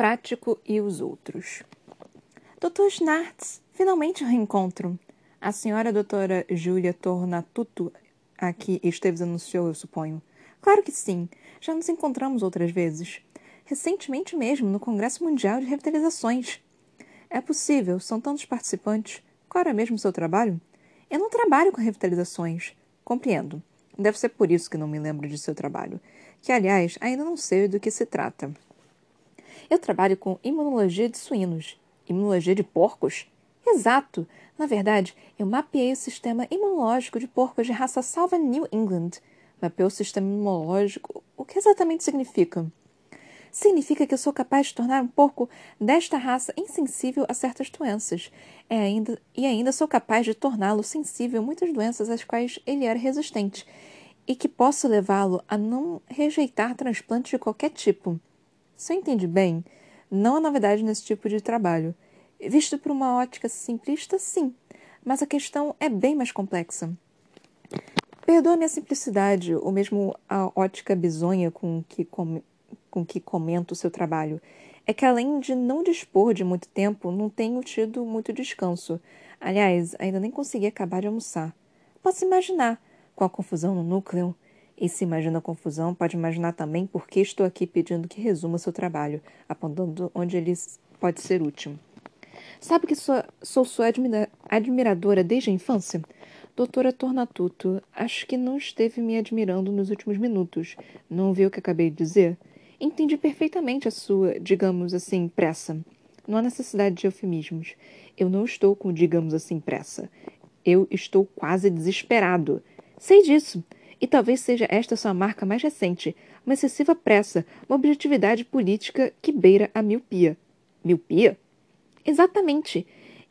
prático e os outros. Dr. Schnartz, finalmente o reencontro. A senhora doutora Júlia Tornatuto aqui Esteves anunciou, eu suponho. Claro que sim. Já nos encontramos outras vezes. Recentemente mesmo, no Congresso Mundial de Revitalizações. É possível, são tantos participantes. Qual era mesmo o seu trabalho? Eu não trabalho com revitalizações. Compreendo. Deve ser por isso que não me lembro de seu trabalho. Que, aliás, ainda não sei do que se trata. Eu trabalho com imunologia de suínos. Imunologia de porcos? Exato! Na verdade, eu mapeei o sistema imunológico de porcos de raça salva New England. Mapeou o sistema imunológico. O que exatamente significa? Significa que eu sou capaz de tornar um porco desta raça insensível a certas doenças. É ainda, e ainda sou capaz de torná-lo sensível a muitas doenças às quais ele era resistente. E que posso levá-lo a não rejeitar transplantes de qualquer tipo. Se eu entendi bem, não há novidade nesse tipo de trabalho. Visto por uma ótica simplista, sim, mas a questão é bem mais complexa. Perdoa minha simplicidade, ou mesmo a ótica bizonha com que, com, com que comento o seu trabalho. É que, além de não dispor de muito tempo, não tenho tido muito descanso. Aliás, ainda nem consegui acabar de almoçar. Posso imaginar, com a confusão no núcleo. E se imagina a confusão, pode imaginar também por que estou aqui pedindo que resuma seu trabalho, apontando onde ele pode ser útil. Sabe que sou, sou sua admira admiradora desde a infância? Doutora Tornatuto, acho que não esteve me admirando nos últimos minutos. Não ouviu o que acabei de dizer? Entendi perfeitamente a sua, digamos assim, pressa. Não há necessidade de eufemismos. Eu não estou com, digamos assim, pressa. Eu estou quase desesperado. Sei disso. E talvez seja esta sua marca mais recente, uma excessiva pressa, uma objetividade política que beira a miopia. Miopia? Exatamente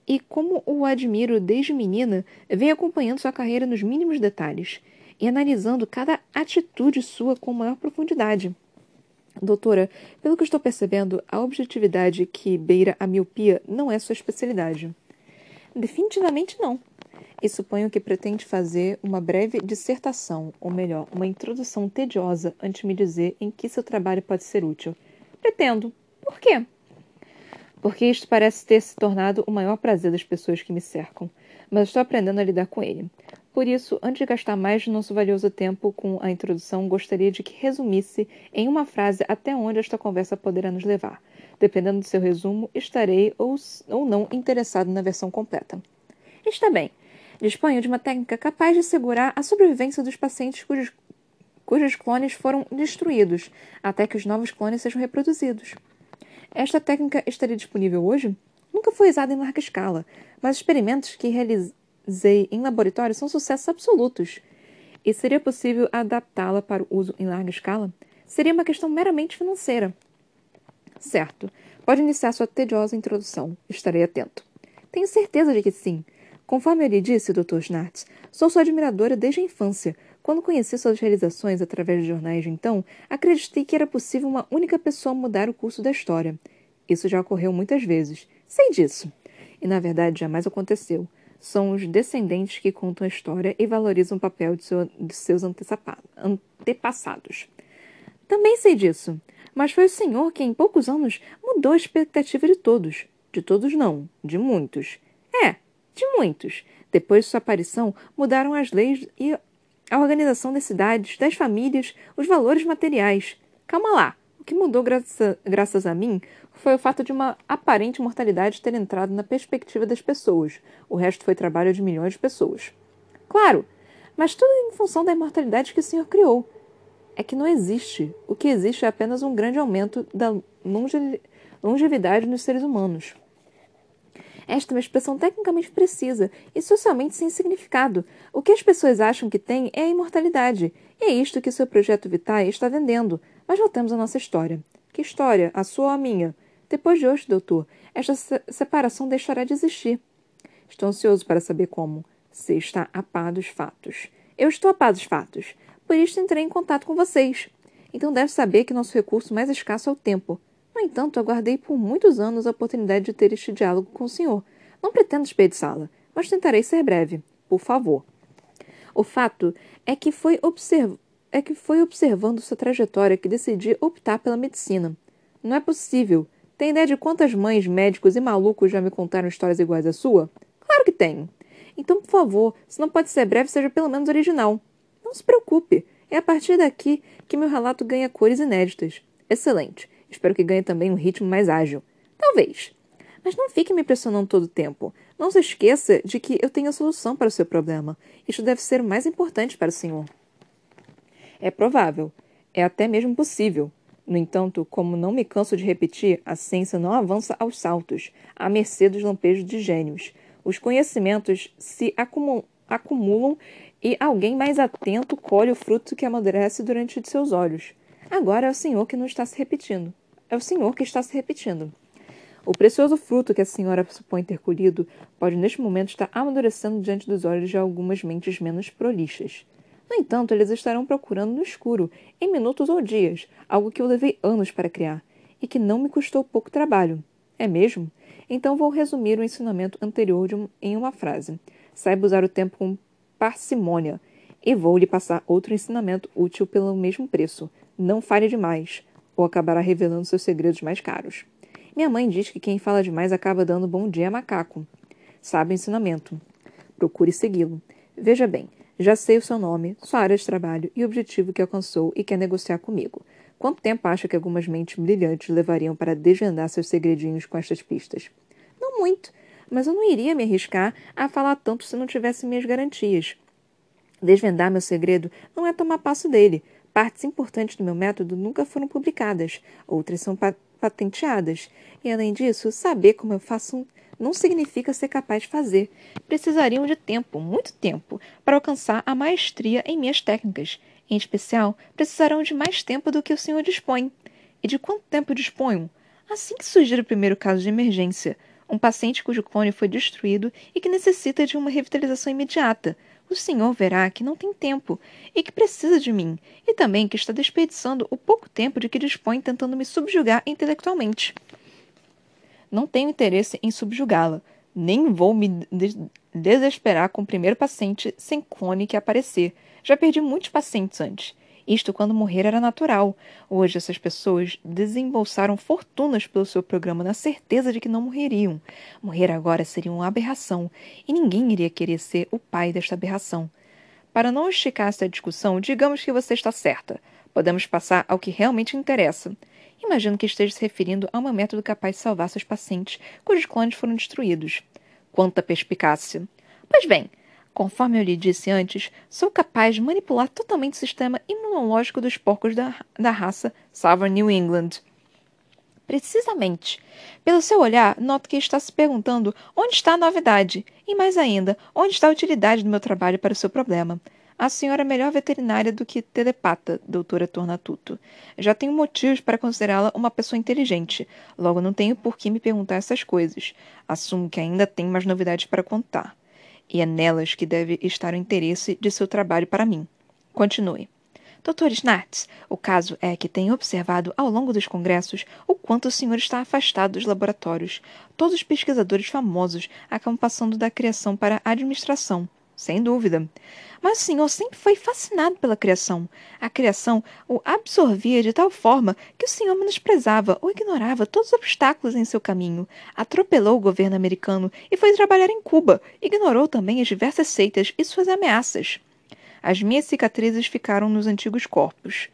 e como o admiro desde menina, venho acompanhando sua carreira nos mínimos detalhes e analisando cada atitude sua com maior profundidade. Doutora, pelo que estou percebendo, a objetividade que beira a miopia não é sua especialidade. Definitivamente não. E suponho que pretende fazer uma breve dissertação, ou melhor, uma introdução tediosa antes de me dizer em que seu trabalho pode ser útil. Pretendo. Por quê? porque isto parece ter se tornado o maior prazer das pessoas que me cercam, mas estou aprendendo a lidar com ele. Por isso, antes de gastar mais de nosso valioso tempo com a introdução, gostaria de que resumisse em uma frase até onde esta conversa poderá nos levar. Dependendo do seu resumo, estarei ou, ou não interessado na versão completa. Está bem. Disponho de uma técnica capaz de assegurar a sobrevivência dos pacientes cujos, cujos clones foram destruídos, até que os novos clones sejam reproduzidos. Esta técnica estaria disponível hoje? Nunca foi usada em larga escala, mas experimentos que realizei em laboratório são sucessos absolutos. E seria possível adaptá-la para o uso em larga escala? Seria uma questão meramente financeira. Certo. Pode iniciar sua tediosa introdução. Estarei atento. Tenho certeza de que sim. Conforme eu lhe disse, Dr. Schnartz, sou sua admiradora desde a infância. Quando conheci suas realizações através de jornais de então, acreditei que era possível uma única pessoa mudar o curso da história. Isso já ocorreu muitas vezes. Sei disso. E na verdade jamais aconteceu. São os descendentes que contam a história e valorizam o papel de, seu, de seus antepassados. Também sei disso. Mas foi o senhor que, em poucos anos, mudou a expectativa de todos. De todos, não. De muitos. É, de muitos. Depois de sua aparição, mudaram as leis e a organização das cidades, das famílias, os valores materiais. Calma lá. O que mudou graça, graças a mim foi o fato de uma aparente mortalidade ter entrado na perspectiva das pessoas. O resto foi trabalho de milhões de pessoas. Claro, mas tudo em função da imortalidade que o Senhor criou. É que não existe. O que existe é apenas um grande aumento da longevidade nos seres humanos. Esta é uma expressão tecnicamente precisa e socialmente sem significado. O que as pessoas acham que tem é a imortalidade. E é isto que seu projeto Vitae está vendendo. Mas voltemos à nossa história. Que história? A sua ou a minha? Depois de hoje, doutor, esta separação deixará de existir. Estou ansioso para saber como. Você está a par dos fatos. Eu estou a par dos fatos. Por isso entrei em contato com vocês. Então deve saber que nosso recurso mais escasso é o tempo. No entanto, aguardei por muitos anos a oportunidade de ter este diálogo com o senhor. Não pretendo desperdiçá-la, mas tentarei ser breve. Por favor. O fato é que foi, observ... é que foi observando sua trajetória que decidi optar pela medicina. Não é possível. Tem ideia de quantas mães, médicos e malucos já me contaram histórias iguais à sua? Claro que tenho. Então, por favor, se não pode ser breve, seja pelo menos original. Não se preocupe. É a partir daqui que meu relato ganha cores inéditas. Excelente. Espero que ganhe também um ritmo mais ágil. Talvez. Mas não fique me pressionando todo o tempo. Não se esqueça de que eu tenho a solução para o seu problema. Isto deve ser o mais importante para o senhor. É provável. É até mesmo possível. No entanto, como não me canso de repetir, a ciência não avança aos saltos, à mercê dos lampejos de gênios. Os conhecimentos se acumulam, acumulam e alguém mais atento colhe o fruto que amadurece durante seus olhos. Agora é o Senhor que não está se repetindo. É o Senhor que está se repetindo. O precioso fruto que a senhora supõe ter colhido pode neste momento estar amadurecendo diante dos olhos de algumas mentes menos prolixas. No entanto, eles estarão procurando no escuro, em minutos ou dias, algo que eu levei anos para criar, e que não me custou pouco trabalho. É mesmo? Então vou resumir o ensinamento anterior um, em uma frase. Saiba usar o tempo com parcimônia, e vou lhe passar outro ensinamento útil pelo mesmo preço. Não fale demais, ou acabará revelando seus segredos mais caros. Minha mãe diz que quem fala demais acaba dando bom dia a macaco. Sabe o ensinamento. Procure segui-lo. Veja bem, já sei o seu nome, sua área de trabalho e o objetivo que alcançou e quer negociar comigo. Quanto tempo acha que algumas mentes brilhantes levariam para desvendar seus segredinhos com estas pistas? Não muito, mas eu não iria me arriscar a falar tanto se não tivesse minhas garantias. Desvendar meu segredo não é tomar passo dele. Partes importantes do meu método nunca foram publicadas, outras são pa patenteadas. E além disso, saber como eu faço um não significa ser capaz de fazer. Precisariam de tempo, muito tempo, para alcançar a maestria em minhas técnicas. Em especial, precisarão de mais tempo do que o senhor dispõe. E de quanto tempo disponho? Assim que surgir o primeiro caso de emergência, um paciente cujo clone foi destruído e que necessita de uma revitalização imediata. O senhor verá que não tem tempo e que precisa de mim, e também que está desperdiçando o pouco tempo de que dispõe tentando me subjugar intelectualmente. Não tenho interesse em subjugá-la, nem vou me des desesperar com o primeiro paciente sem clone que aparecer. Já perdi muitos pacientes antes. Isto quando morrer era natural. Hoje essas pessoas desembolsaram fortunas pelo seu programa na certeza de que não morreriam. Morrer agora seria uma aberração, e ninguém iria querer ser o pai desta aberração. Para não esticar esta discussão, digamos que você está certa. Podemos passar ao que realmente interessa. Imagino que esteja se referindo a um método capaz de salvar seus pacientes cujos clones foram destruídos. Quanta perspicácia! Pois bem, conforme eu lhe disse antes, sou capaz de manipular totalmente o sistema imunológico dos porcos da, da raça Southern New England. Precisamente. Pelo seu olhar, noto que está se perguntando onde está a novidade e, mais ainda, onde está a utilidade do meu trabalho para o seu problema. A senhora é melhor veterinária do que telepata, doutora Tornatuto. Já tenho motivos para considerá-la uma pessoa inteligente, logo não tenho por que me perguntar essas coisas. Assumo que ainda tem mais novidades para contar. E é nelas que deve estar o interesse de seu trabalho para mim. Continue. Doutor Snartz, o caso é que tenho observado ao longo dos congressos o quanto o senhor está afastado dos laboratórios. Todos os pesquisadores famosos acabam passando da criação para a administração. Sem dúvida. Mas o senhor sempre foi fascinado pela criação. A criação o absorvia de tal forma que o senhor menosprezava ou ignorava todos os obstáculos em seu caminho. Atropelou o governo americano e foi trabalhar em Cuba. Ignorou também as diversas seitas e suas ameaças. As minhas cicatrizes ficaram nos antigos corpos.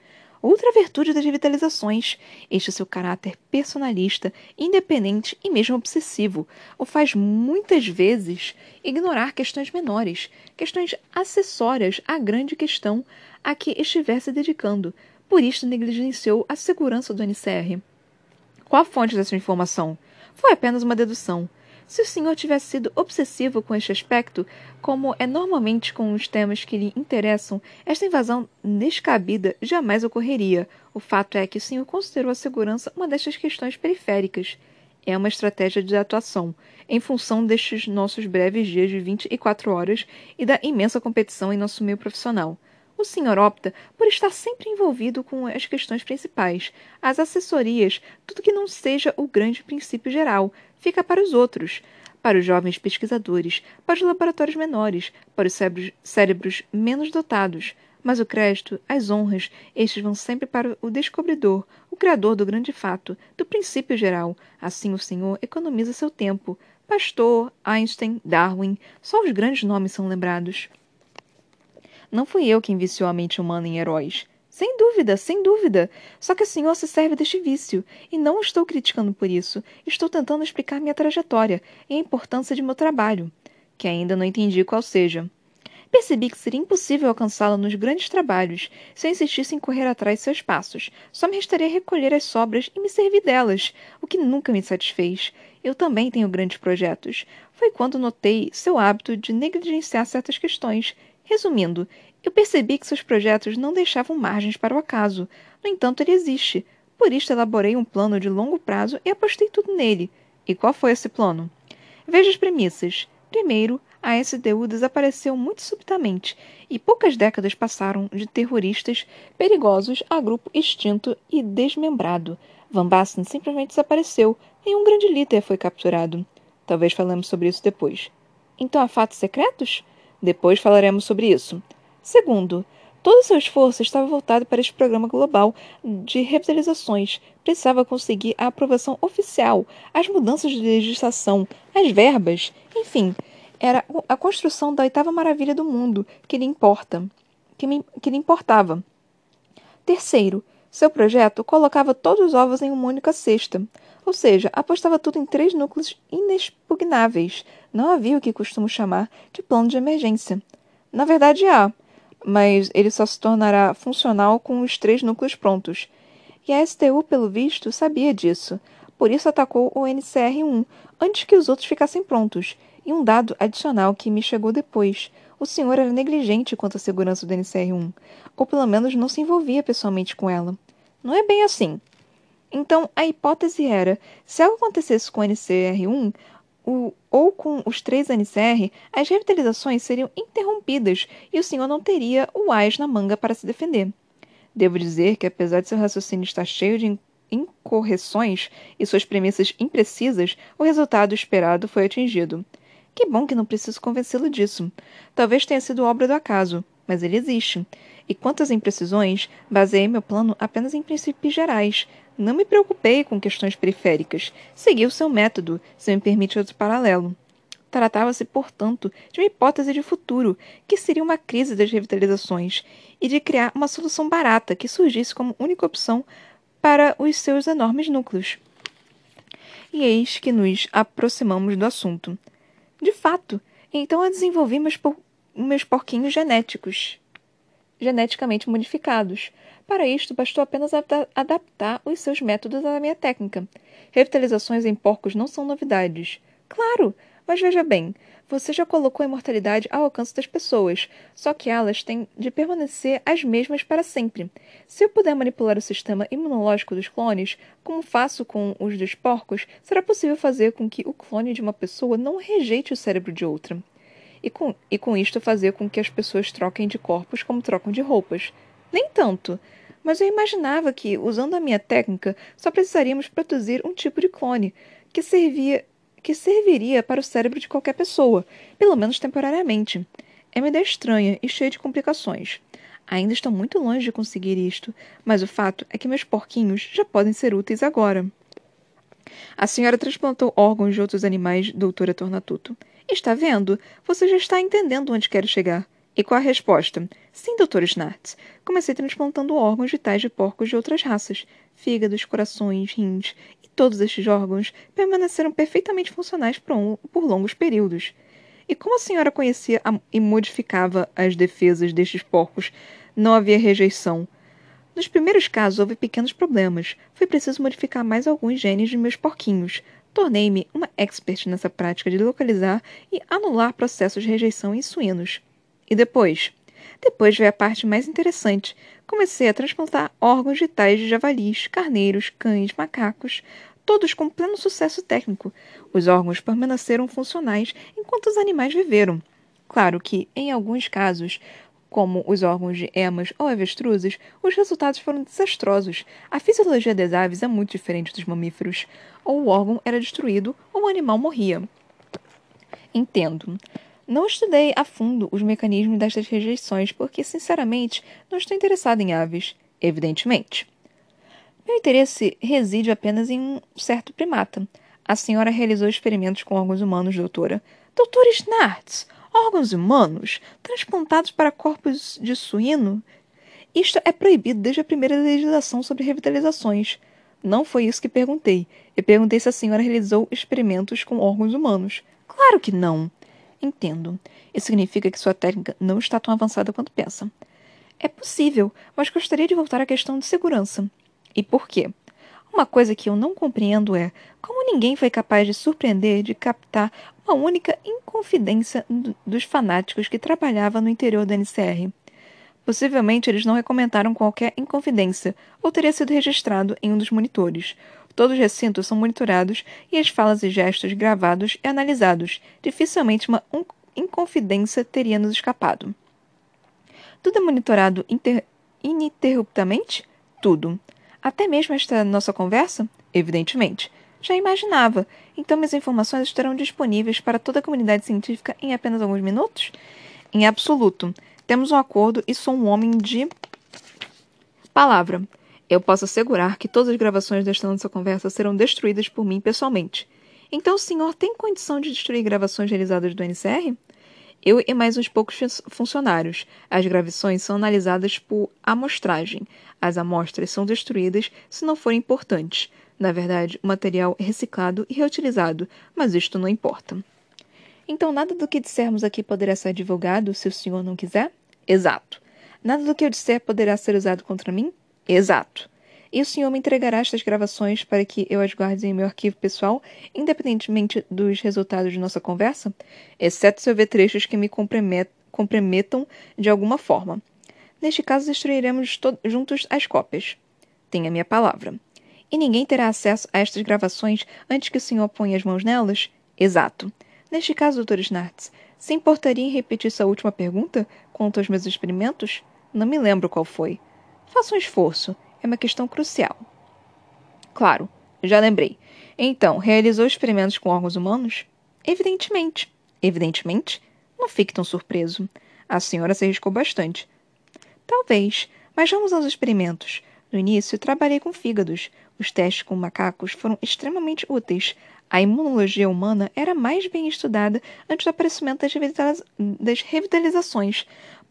Outra virtude das revitalizações, este seu caráter personalista, independente e mesmo obsessivo, o faz muitas vezes ignorar questões menores, questões acessórias à grande questão a que estiver se dedicando. Por isto negligenciou a segurança do NCR. Qual a fonte dessa informação? Foi apenas uma dedução. Se o senhor tivesse sido obsessivo com este aspecto, como é normalmente com os temas que lhe interessam, esta invasão descabida jamais ocorreria. O fato é que o senhor considerou a segurança uma destas questões periféricas. É uma estratégia de atuação, em função destes nossos breves dias de 24 horas e da imensa competição em nosso meio profissional. O senhor opta por estar sempre envolvido com as questões principais, as assessorias, tudo que não seja o grande princípio geral, fica para os outros, para os jovens pesquisadores, para os laboratórios menores, para os cérebros, cérebros menos dotados. Mas o crédito, as honras, estes vão sempre para o descobridor, o criador do grande fato, do princípio geral. Assim o Senhor economiza seu tempo. Pastor, Einstein, Darwin, só os grandes nomes são lembrados. Não fui eu quem viciou a mente humana em heróis. Sem dúvida, sem dúvida. Só que o senhor se serve deste vício. E não estou criticando por isso. Estou tentando explicar minha trajetória e a importância de meu trabalho, que ainda não entendi qual seja. Percebi que seria impossível alcançá-la nos grandes trabalhos se eu insistisse em correr atrás de seus passos. Só me restaria recolher as sobras e me servir delas, o que nunca me satisfez. Eu também tenho grandes projetos. Foi quando notei seu hábito de negligenciar certas questões. Resumindo, eu percebi que seus projetos não deixavam margens para o acaso. No entanto, ele existe. Por isso, elaborei um plano de longo prazo e apostei tudo nele. E qual foi esse plano? Veja as premissas. Primeiro, a SDU desapareceu muito subitamente e poucas décadas passaram de terroristas perigosos a grupo extinto e desmembrado. Van Basten simplesmente desapareceu e um grande líder foi capturado. Talvez falemos sobre isso depois. Então há fatos secretos? Depois falaremos sobre isso. Segundo, todo seu esforço estava voltado para este programa global de revitalizações. Precisava conseguir a aprovação oficial, as mudanças de legislação, as verbas, enfim, era a construção da oitava maravilha do mundo que lhe importa, que, me, que lhe importava. Terceiro, seu projeto colocava todos os ovos em uma única cesta, ou seja, apostava tudo em três núcleos inexpugnáveis. Não havia o que costumo chamar de plano de emergência. Na verdade, há, mas ele só se tornará funcional com os três núcleos prontos. E a STU, pelo visto, sabia disso. Por isso atacou o NCR-1 antes que os outros ficassem prontos e um dado adicional que me chegou depois. O senhor era negligente quanto à segurança do NCR-1, ou pelo menos não se envolvia pessoalmente com ela. Não é bem assim. Então, a hipótese era: se algo acontecesse com o NCR-1 o, ou com os três NCR, as revitalizações seriam interrompidas e o senhor não teria o AIS na manga para se defender. Devo dizer que, apesar de seu raciocínio estar cheio de incorreções e suas premissas imprecisas, o resultado esperado foi atingido. Que bom que não preciso convencê-lo disso. Talvez tenha sido obra do acaso, mas ele existe. E quanto às imprecisões, baseei meu plano apenas em princípios gerais. Não me preocupei com questões periféricas. Segui o seu método, se me permite outro paralelo. Tratava-se, portanto, de uma hipótese de futuro, que seria uma crise das revitalizações, e de criar uma solução barata que surgisse como única opção para os seus enormes núcleos. E eis que nos aproximamos do assunto. De fato, então eu desenvolvi meus, por... meus porquinhos genéticos, geneticamente modificados. Para isto, bastou apenas adaptar os seus métodos à minha técnica. Revitalizações em porcos não são novidades. Claro, mas veja bem, você já colocou a imortalidade ao alcance das pessoas, só que elas têm de permanecer as mesmas para sempre. Se eu puder manipular o sistema imunológico dos clones, como faço com os dos porcos, será possível fazer com que o clone de uma pessoa não rejeite o cérebro de outra. E com, e com isto fazer com que as pessoas troquem de corpos como trocam de roupas. Nem tanto. Mas eu imaginava que, usando a minha técnica, só precisaríamos produzir um tipo de clone que servia que serviria para o cérebro de qualquer pessoa, pelo menos temporariamente. É uma ideia estranha e cheia de complicações. Ainda estou muito longe de conseguir isto, mas o fato é que meus porquinhos já podem ser úteis agora. A senhora transplantou órgãos de outros animais, doutora Tornatuto. Está vendo? Você já está entendendo onde quero chegar. E qual a resposta? Sim, doutor Snart. Comecei transplantando órgãos vitais de porcos de outras raças. Fígados, corações, rins Todos estes órgãos permaneceram perfeitamente funcionais por, um, por longos períodos. E como a senhora conhecia a, e modificava as defesas destes porcos, não havia rejeição. Nos primeiros casos houve pequenos problemas. Foi preciso modificar mais alguns genes de meus porquinhos. Tornei-me uma expert nessa prática de localizar e anular processos de rejeição em suínos. E depois? Depois veio a parte mais interessante. Comecei a transplantar órgãos vitais de javalis, carneiros, cães, macacos, todos com pleno sucesso técnico. Os órgãos permaneceram funcionais enquanto os animais viveram. Claro que, em alguns casos, como os órgãos de emas ou avestruzes, os resultados foram desastrosos. A fisiologia das aves é muito diferente dos mamíferos. Ou o órgão era destruído ou o animal morria. Entendo. Não estudei a fundo os mecanismos destas rejeições, porque, sinceramente, não estou interessado em aves, evidentemente. Meu interesse reside apenas em um certo primata. A senhora realizou experimentos com órgãos humanos, doutora. Doutor Snartz, órgãos humanos transplantados para corpos de suíno? Isto é proibido desde a primeira legislação sobre revitalizações. Não foi isso que perguntei. Eu perguntei se a senhora realizou experimentos com órgãos humanos. Claro que não. Entendo. Isso significa que sua técnica não está tão avançada quanto pensa. É possível, mas gostaria de voltar à questão de segurança. E por quê? Uma coisa que eu não compreendo é como ninguém foi capaz de surpreender de captar uma única inconfidência dos fanáticos que trabalhava no interior da NCR. Possivelmente eles não recomendaram qualquer inconfidência, ou teria sido registrado em um dos monitores. Todos os recintos são monitorados e as falas e gestos gravados e analisados. Dificilmente uma inconfidência teria nos escapado. Tudo é monitorado ininterruptamente? Tudo. Até mesmo esta nossa conversa? Evidentemente. Já imaginava. Então minhas informações estarão disponíveis para toda a comunidade científica em apenas alguns minutos? Em absoluto. Temos um acordo e sou um homem de palavra. Eu posso assegurar que todas as gravações desta nossa conversa serão destruídas por mim pessoalmente. Então o senhor tem condição de destruir gravações realizadas do NCR? Eu e mais uns poucos funcionários. As gravações são analisadas por amostragem. As amostras são destruídas se não forem importantes. Na verdade, o material é reciclado e reutilizado, mas isto não importa. Então, nada do que dissermos aqui poderá ser divulgado se o senhor não quiser? Exato. Nada do que eu disser poderá ser usado contra mim? Exato. E o senhor me entregará estas gravações para que eu as guarde em meu arquivo pessoal, independentemente dos resultados de nossa conversa? Exceto se houver trechos que me comprometam de alguma forma. Neste caso, destruiremos juntos as cópias. Tenha minha palavra. E ninguém terá acesso a estas gravações antes que o senhor ponha as mãos nelas? Exato. Neste caso, Dr. Snartz, se importaria em repetir sua última pergunta quanto aos meus experimentos? Não me lembro qual foi. Faça um esforço é uma questão crucial. Claro, já lembrei. Então, realizou experimentos com órgãos humanos? Evidentemente. Evidentemente? Não fique tão surpreso. A senhora se arriscou bastante. Talvez, mas vamos aos experimentos. No início, trabalhei com fígados. Os testes com macacos foram extremamente úteis. A imunologia humana era mais bem estudada antes do aparecimento das revitalizações.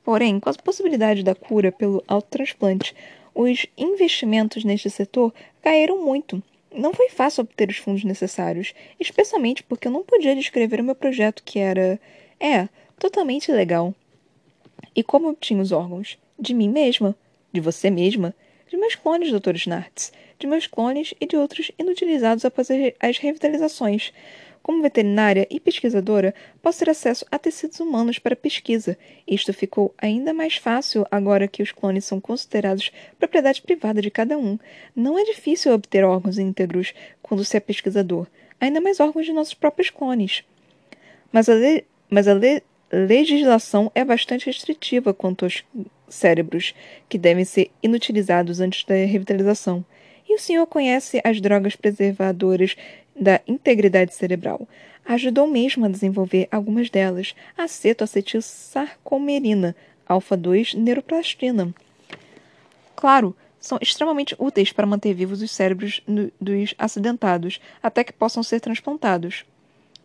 Porém, com a possibilidade da cura pelo autotransplante, os investimentos neste setor caíram muito. Não foi fácil obter os fundos necessários, especialmente porque eu não podia descrever o meu projeto que era, é, totalmente ilegal. E como obtinha os órgãos? De mim mesma, de você mesma, de meus clones, Dr. Snartz, de meus clones e de outros inutilizados após as revitalizações. Como veterinária e pesquisadora, posso ter acesso a tecidos humanos para pesquisa. Isto ficou ainda mais fácil agora que os clones são considerados propriedade privada de cada um. Não é difícil obter órgãos íntegros quando se é pesquisador, ainda mais órgãos de nossos próprios clones. Mas a, le mas a le legislação é bastante restritiva quanto aos cérebros que devem ser inutilizados antes da revitalização. E o senhor conhece as drogas preservadoras da integridade cerebral. Ajudou mesmo a desenvolver algumas delas, acetoacetilsarcomerina, alfa-2 neuroplastina. Claro, são extremamente úteis para manter vivos os cérebros dos acidentados, até que possam ser transplantados.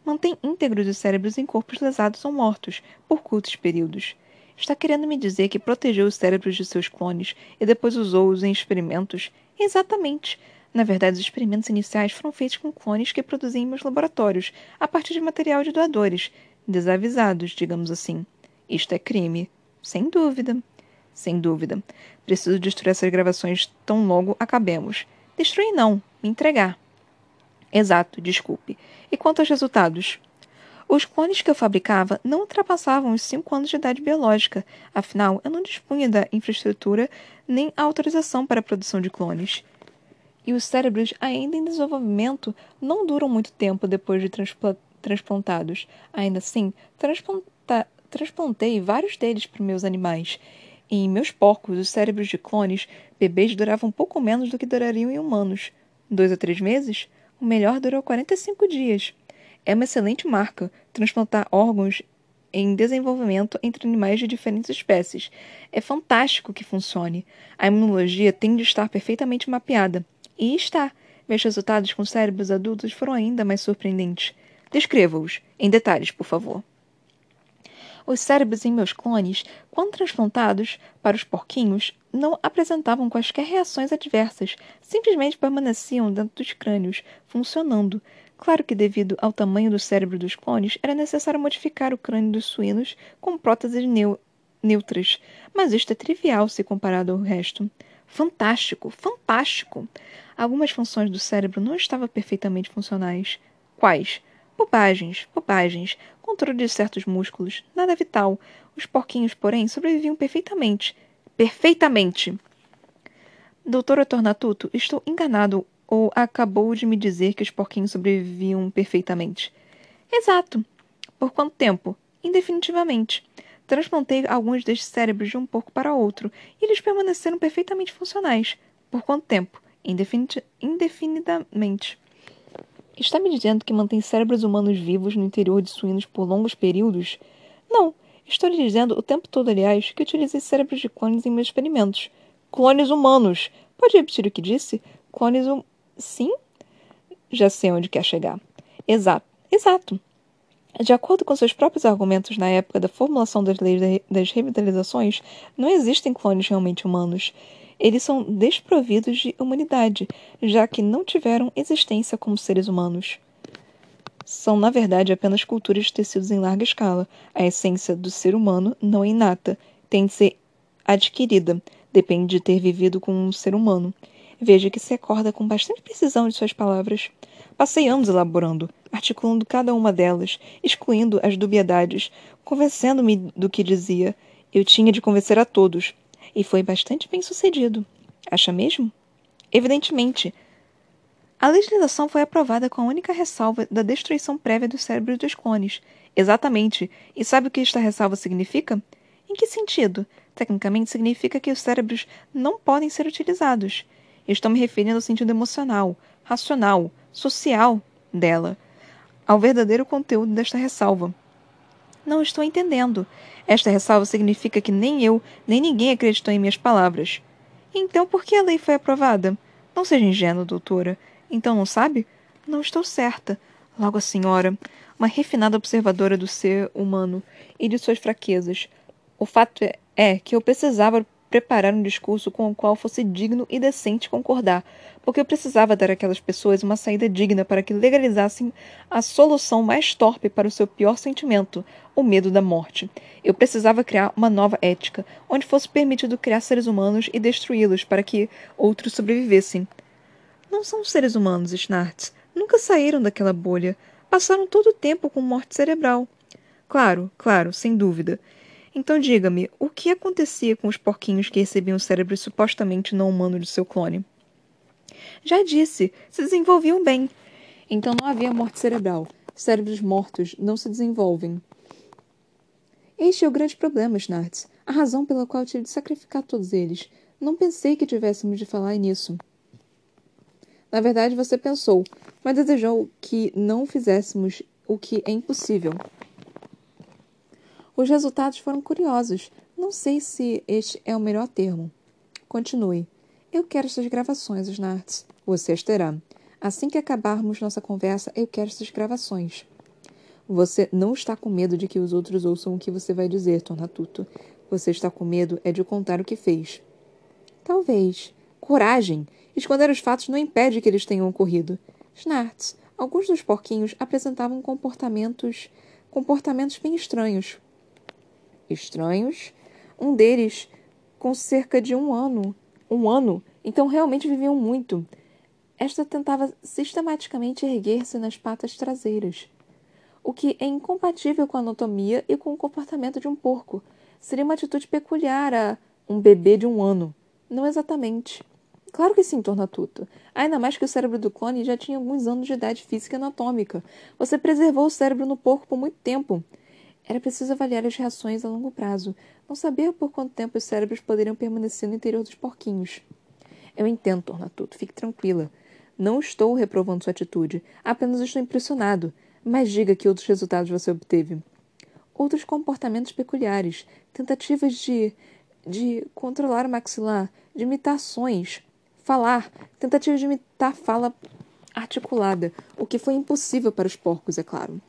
Mantém íntegros os cérebros em corpos lesados ou mortos, por curtos períodos. Está querendo me dizer que protegeu os cérebros de seus clones e depois usou-os em experimentos? Exatamente. Na verdade, os experimentos iniciais foram feitos com clones que produziam em meus laboratórios, a partir de material de doadores, desavisados, digamos assim. Isto é crime. Sem dúvida. Sem dúvida. Preciso destruir essas gravações tão logo acabemos. Destruir não, me entregar. Exato, desculpe. E quanto aos resultados? Os clones que eu fabricava não ultrapassavam os 5 anos de idade biológica, afinal, eu não dispunha da infraestrutura nem autorização para a produção de clones e os cérebros ainda em desenvolvimento não duram muito tempo depois de transplantados. Ainda assim, transplantei vários deles para meus animais. Em meus porcos, os cérebros de clones bebês duravam pouco menos do que durariam em humanos. Dois a três meses? O melhor durou 45 dias. É uma excelente marca transplantar órgãos em desenvolvimento entre animais de diferentes espécies. É fantástico que funcione. A imunologia tem de estar perfeitamente mapeada. E está. Meus resultados com cérebros adultos foram ainda mais surpreendentes. Descreva-os, em detalhes, por favor. Os cérebros em meus clones, quando transplantados para os porquinhos, não apresentavam quaisquer reações adversas, simplesmente permaneciam dentro dos crânios, funcionando. Claro que, devido ao tamanho do cérebro dos clones, era necessário modificar o crânio dos suínos com próteses neu neutras, mas isto é trivial se comparado ao resto. Fantástico, fantástico! Algumas funções do cérebro não estavam perfeitamente funcionais. Quais? Bobagens, bobagens, controle de certos músculos, nada vital. Os porquinhos, porém, sobreviviam perfeitamente. Perfeitamente! Doutora Tornatuto, estou enganado ou acabou de me dizer que os porquinhos sobreviviam perfeitamente? Exato. Por quanto tempo? Indefinitivamente. Transplantei alguns destes cérebros de um porco para outro e eles permaneceram perfeitamente funcionais. Por quanto tempo? indefinidamente. Está me dizendo que mantém cérebros humanos vivos no interior de suínos por longos períodos? Não. Estou lhe dizendo o tempo todo, aliás, que utilizei cérebros de clones em meus experimentos. Clones humanos. Pode repetir o que disse? Clones hum... Sim? Já sei onde quer chegar. Exato. Exato. De acordo com seus próprios argumentos na época da formulação das leis das revitalizações, não existem clones realmente humanos eles são desprovidos de humanidade, já que não tiveram existência como seres humanos. São, na verdade, apenas culturas de tecidos em larga escala. A essência do ser humano não é inata, tem de ser adquirida, depende de ter vivido com um ser humano. Veja que se acorda com bastante precisão de suas palavras. Passei anos elaborando, articulando cada uma delas, excluindo as dubiedades, convencendo-me do que dizia. Eu tinha de convencer a todos, e foi bastante bem sucedido. Acha mesmo? Evidentemente. A legislação foi aprovada com a única ressalva da destruição prévia dos cérebros dos clones. Exatamente. E sabe o que esta ressalva significa? Em que sentido? Tecnicamente, significa que os cérebros não podem ser utilizados. Estou me referindo ao sentido emocional, racional, social dela, ao verdadeiro conteúdo desta ressalva. Não estou entendendo. Esta ressalva significa que nem eu, nem ninguém acreditou em minhas palavras. Então por que a lei foi aprovada? Não seja ingênua, doutora. Então não sabe? Não estou certa. Logo a senhora, uma refinada observadora do ser humano e de suas fraquezas. O fato é, é que eu precisava preparar um discurso com o qual fosse digno e decente concordar, porque eu precisava dar àquelas pessoas uma saída digna para que legalizassem a solução mais torpe para o seu pior sentimento, o medo da morte. Eu precisava criar uma nova ética, onde fosse permitido criar seres humanos e destruí-los para que outros sobrevivessem. Não são seres humanos, Snartz. Nunca saíram daquela bolha. Passaram todo o tempo com morte cerebral. Claro, claro, sem dúvida. Então diga-me, o que acontecia com os porquinhos que recebiam o cérebro supostamente não humano de seu clone? Já disse, se desenvolviam bem. Então não havia morte cerebral. Cérebros mortos não se desenvolvem. Este é o grande problema, Snartz. A razão pela qual tive de sacrificar todos eles. Não pensei que tivéssemos de falar nisso. Na verdade, você pensou, mas desejou que não fizéssemos o que é impossível. Os resultados foram curiosos. Não sei se este é o melhor termo. Continue. Eu quero essas gravações, Snartz. Você as terá. Assim que acabarmos nossa conversa, eu quero essas gravações. Você não está com medo de que os outros ouçam o que você vai dizer, Tornatuto. Você está com medo é de contar o que fez. Talvez. Coragem! Esconder os fatos não impede que eles tenham ocorrido. Snartz, alguns dos porquinhos apresentavam comportamentos comportamentos bem estranhos estranhos. Um deles com cerca de um ano. Um ano. Então realmente viviam muito. Esta tentava sistematicamente erguer-se nas patas traseiras, o que é incompatível com a anatomia e com o comportamento de um porco. Seria uma atitude peculiar a um bebê de um ano. Não exatamente. Claro que sim, Tornatuto. Ainda mais que o cérebro do clone já tinha alguns anos de idade física e anatômica. Você preservou o cérebro no porco por muito tempo. Era preciso avaliar as reações a longo prazo, não saber por quanto tempo os cérebros poderiam permanecer no interior dos porquinhos. Eu entendo, Tornatuto, fique tranquila. Não estou reprovando sua atitude, apenas estou impressionado. Mas diga que outros resultados você obteve. outros comportamentos peculiares, tentativas de de controlar o maxilar, de imitações, falar, tentativas de imitar fala articulada, o que foi impossível para os porcos, é claro.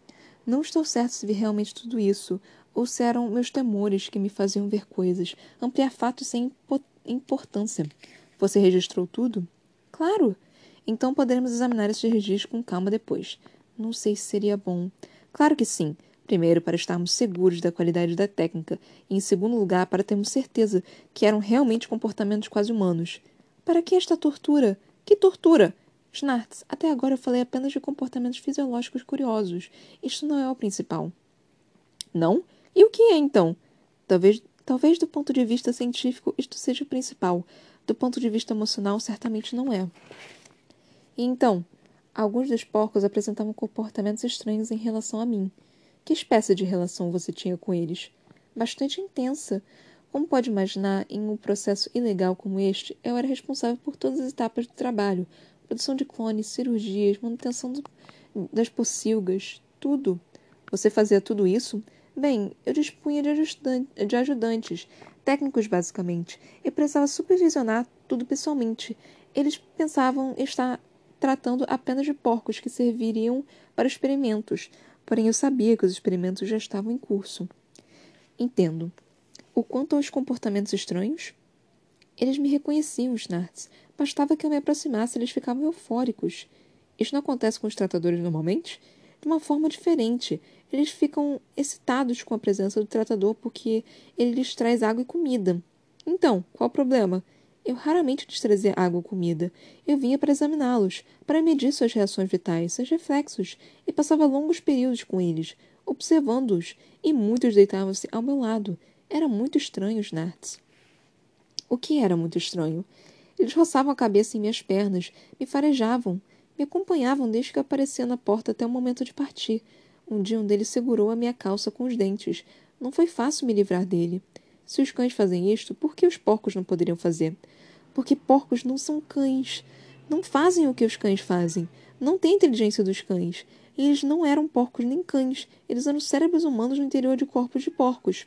Não estou certo se vi realmente tudo isso, ou se eram meus temores que me faziam ver coisas, ampliar fatos sem importância. Você registrou tudo? Claro! Então poderemos examinar esse registro com calma depois. Não sei se seria bom. Claro que sim. Primeiro, para estarmos seguros da qualidade da técnica, e em segundo lugar, para termos certeza que eram realmente comportamentos quase humanos. Para que esta tortura? Que tortura? Schnartz, até agora eu falei apenas de comportamentos fisiológicos curiosos. Isto não é o principal. Não? E o que é então? Talvez, talvez do ponto de vista científico isto seja o principal. Do ponto de vista emocional, certamente não é. E então, alguns dos porcos apresentavam comportamentos estranhos em relação a mim. Que espécie de relação você tinha com eles? Bastante intensa. Como pode imaginar, em um processo ilegal como este, eu era responsável por todas as etapas do trabalho: produção de clones, cirurgias, manutenção do, das pocilgas, tudo. Você fazia tudo isso? Bem, eu dispunha de, de ajudantes, técnicos basicamente, e precisava supervisionar tudo pessoalmente. Eles pensavam estar tratando apenas de porcos que serviriam para experimentos, porém eu sabia que os experimentos já estavam em curso. Entendo. O quanto aos comportamentos estranhos? Eles me reconheciam, Snartz. Bastava que eu me aproximasse, eles ficavam eufóricos. Isto não acontece com os tratadores normalmente? De uma forma diferente. Eles ficam excitados com a presença do tratador porque ele lhes traz água e comida. Então, qual o problema? Eu raramente lhes trazia água ou comida. Eu vinha para examiná-los, para medir suas reações vitais, seus reflexos, e passava longos períodos com eles, observando-os, e muitos deitavam-se ao meu lado. Era muito estranho, Snartz. O que era muito estranho? Eles roçavam a cabeça em minhas pernas, me farejavam, me acompanhavam desde que aparecia na porta até o momento de partir. Um dia um deles segurou a minha calça com os dentes. Não foi fácil me livrar dele. Se os cães fazem isto, por que os porcos não poderiam fazer? Porque porcos não são cães. Não fazem o que os cães fazem. Não têm inteligência dos cães. Eles não eram porcos nem cães. Eles eram cérebros humanos no interior de corpos de porcos.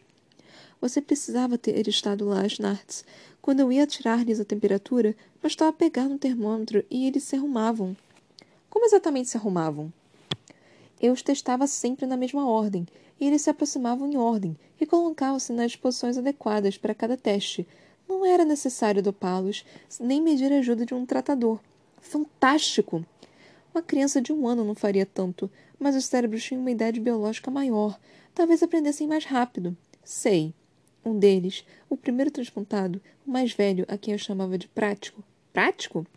Você precisava ter estado lá, Schnartz. Quando eu ia tirar-lhes a temperatura, bastava pegar no termômetro e eles se arrumavam. Como exatamente se arrumavam? Eu os testava sempre na mesma ordem, e eles se aproximavam em ordem e colocavam-se nas posições adequadas para cada teste. Não era necessário dopá-los, nem medir a ajuda de um tratador. Fantástico! Uma criança de um ano não faria tanto, mas os cérebros tinham uma idade biológica maior. Talvez aprendessem mais rápido. Sei. Um deles, o primeiro transplantado, o mais velho, a quem eu chamava de prático. Prático?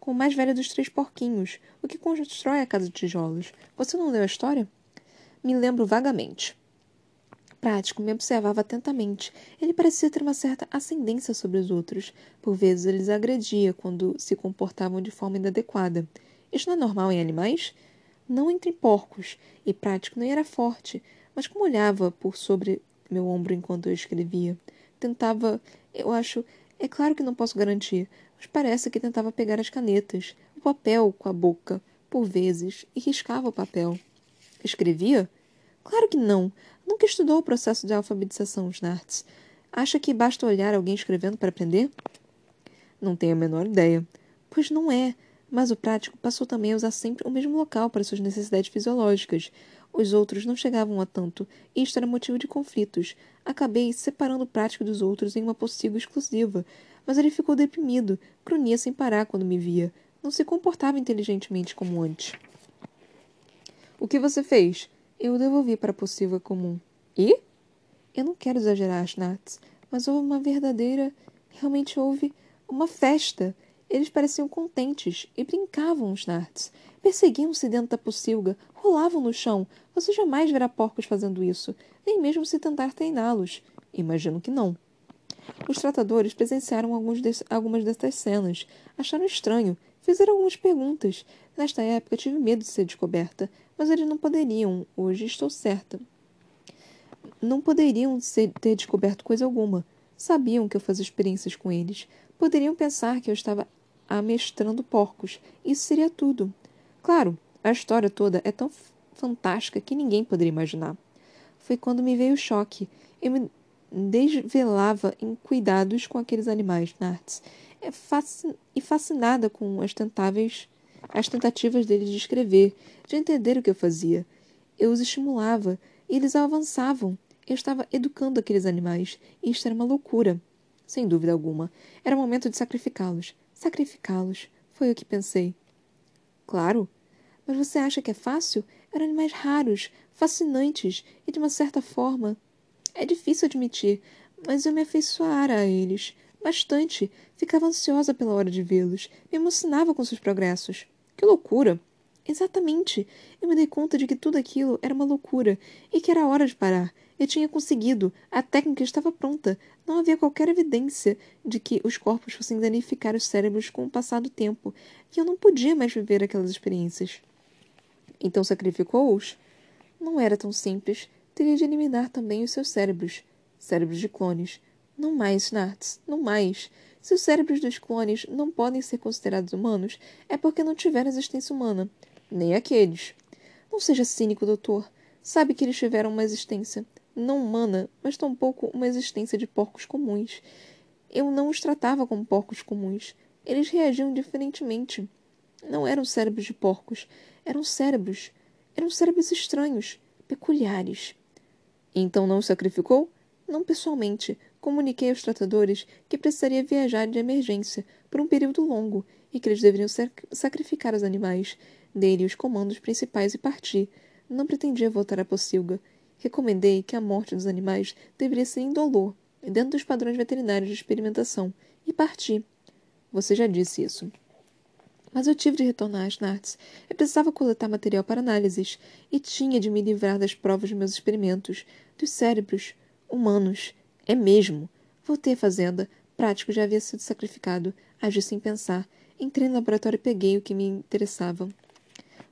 Com o mais velho dos três porquinhos, o que constrói a casa de tijolos. Você não leu a história? Me lembro vagamente. Prático me observava atentamente. Ele parecia ter uma certa ascendência sobre os outros. Por vezes ele os agredia quando se comportavam de forma inadequada. Isto não é normal em animais? Não entre porcos. E Prático nem era forte, mas como olhava por sobre meu ombro enquanto eu escrevia, tentava, eu acho, é claro que não posso garantir, mas parece que tentava pegar as canetas, o papel com a boca, por vezes, e riscava o papel. Escrevia? Claro que não. Nunca estudou o processo de alfabetização, Snartz. Acha que basta olhar alguém escrevendo para aprender? Não tenho a menor ideia. Pois não é. Mas o prático passou também a usar sempre o mesmo local para suas necessidades fisiológicas. Os outros não chegavam a tanto, e isto era motivo de conflitos. Acabei separando o prático dos outros em uma possível exclusiva, mas ele ficou deprimido, grunhia sem parar quando me via. Não se comportava inteligentemente como antes. O que você fez? Eu o devolvi para a possível comum. E? Eu não quero exagerar, Schnatz, mas houve uma verdadeira. Realmente houve uma festa. Eles pareciam contentes e brincavam, Schnatz. Perseguiam-se dentro da pocilga, rolavam no chão. Você jamais verá porcos fazendo isso, nem mesmo se tentar treiná-los. Imagino que não. Os tratadores presenciaram algumas dessas cenas. Acharam estranho. Fizeram algumas perguntas. Nesta época tive medo de ser descoberta, mas eles não poderiam, hoje estou certa. Não poderiam ser, ter descoberto coisa alguma. Sabiam que eu fazia experiências com eles. Poderiam pensar que eu estava amestrando porcos. Isso seria tudo. Claro, a história toda é tão fantástica que ninguém poderia imaginar. foi quando me veio o choque. Eu me desvelava em cuidados com aqueles animais, Nartes, é e fascinada com as tentáveis as tentativas deles de escrever, de entender o que eu fazia. Eu os estimulava, e eles avançavam. Eu estava educando aqueles animais, e isto era uma loucura. Sem dúvida alguma. Era o momento de sacrificá-los. Sacrificá-los. Foi o que pensei. Claro. Mas você acha que é fácil? Eram animais raros, fascinantes e, de uma certa forma. É difícil admitir, mas eu me afeiçoara a eles. Bastante. Ficava ansiosa pela hora de vê-los. Me emocionava com seus progressos. Que loucura! Exatamente. Eu me dei conta de que tudo aquilo era uma loucura e que era hora de parar. Eu tinha conseguido. A técnica estava pronta. Não havia qualquer evidência de que os corpos fossem danificar os cérebros com o passar do tempo, e eu não podia mais viver aquelas experiências. Então sacrificou-os? Não era tão simples. Teria de eliminar também os seus cérebros. Cérebros de clones. Não mais, Narts, não mais. Se os cérebros dos clones não podem ser considerados humanos, é porque não tiveram existência humana. Nem aqueles. Não seja cínico, doutor. Sabe que eles tiveram uma existência não humana, mas tampouco uma existência de porcos comuns. Eu não os tratava como porcos comuns. Eles reagiam diferentemente. Não eram cérebros de porcos. Eram cérebros. Eram cérebros estranhos, peculiares. Então não os sacrificou? Não pessoalmente, comuniquei aos tratadores que precisaria viajar de emergência por um período longo e que eles deveriam sacrificar os animais, dele os comandos principais e partir. Não pretendia voltar a Pocilga. Recomendei que a morte dos animais deveria ser indolor, dentro dos padrões veterinários de experimentação, e parti. Você já disse isso. Mas eu tive de retornar às Narts. Eu precisava coletar material para análises e tinha de me livrar das provas de meus experimentos, dos cérebros humanos é mesmo. Voltei à fazenda. Prático já havia sido sacrificado. Agi sem pensar. Entrei no laboratório e peguei o que me interessava.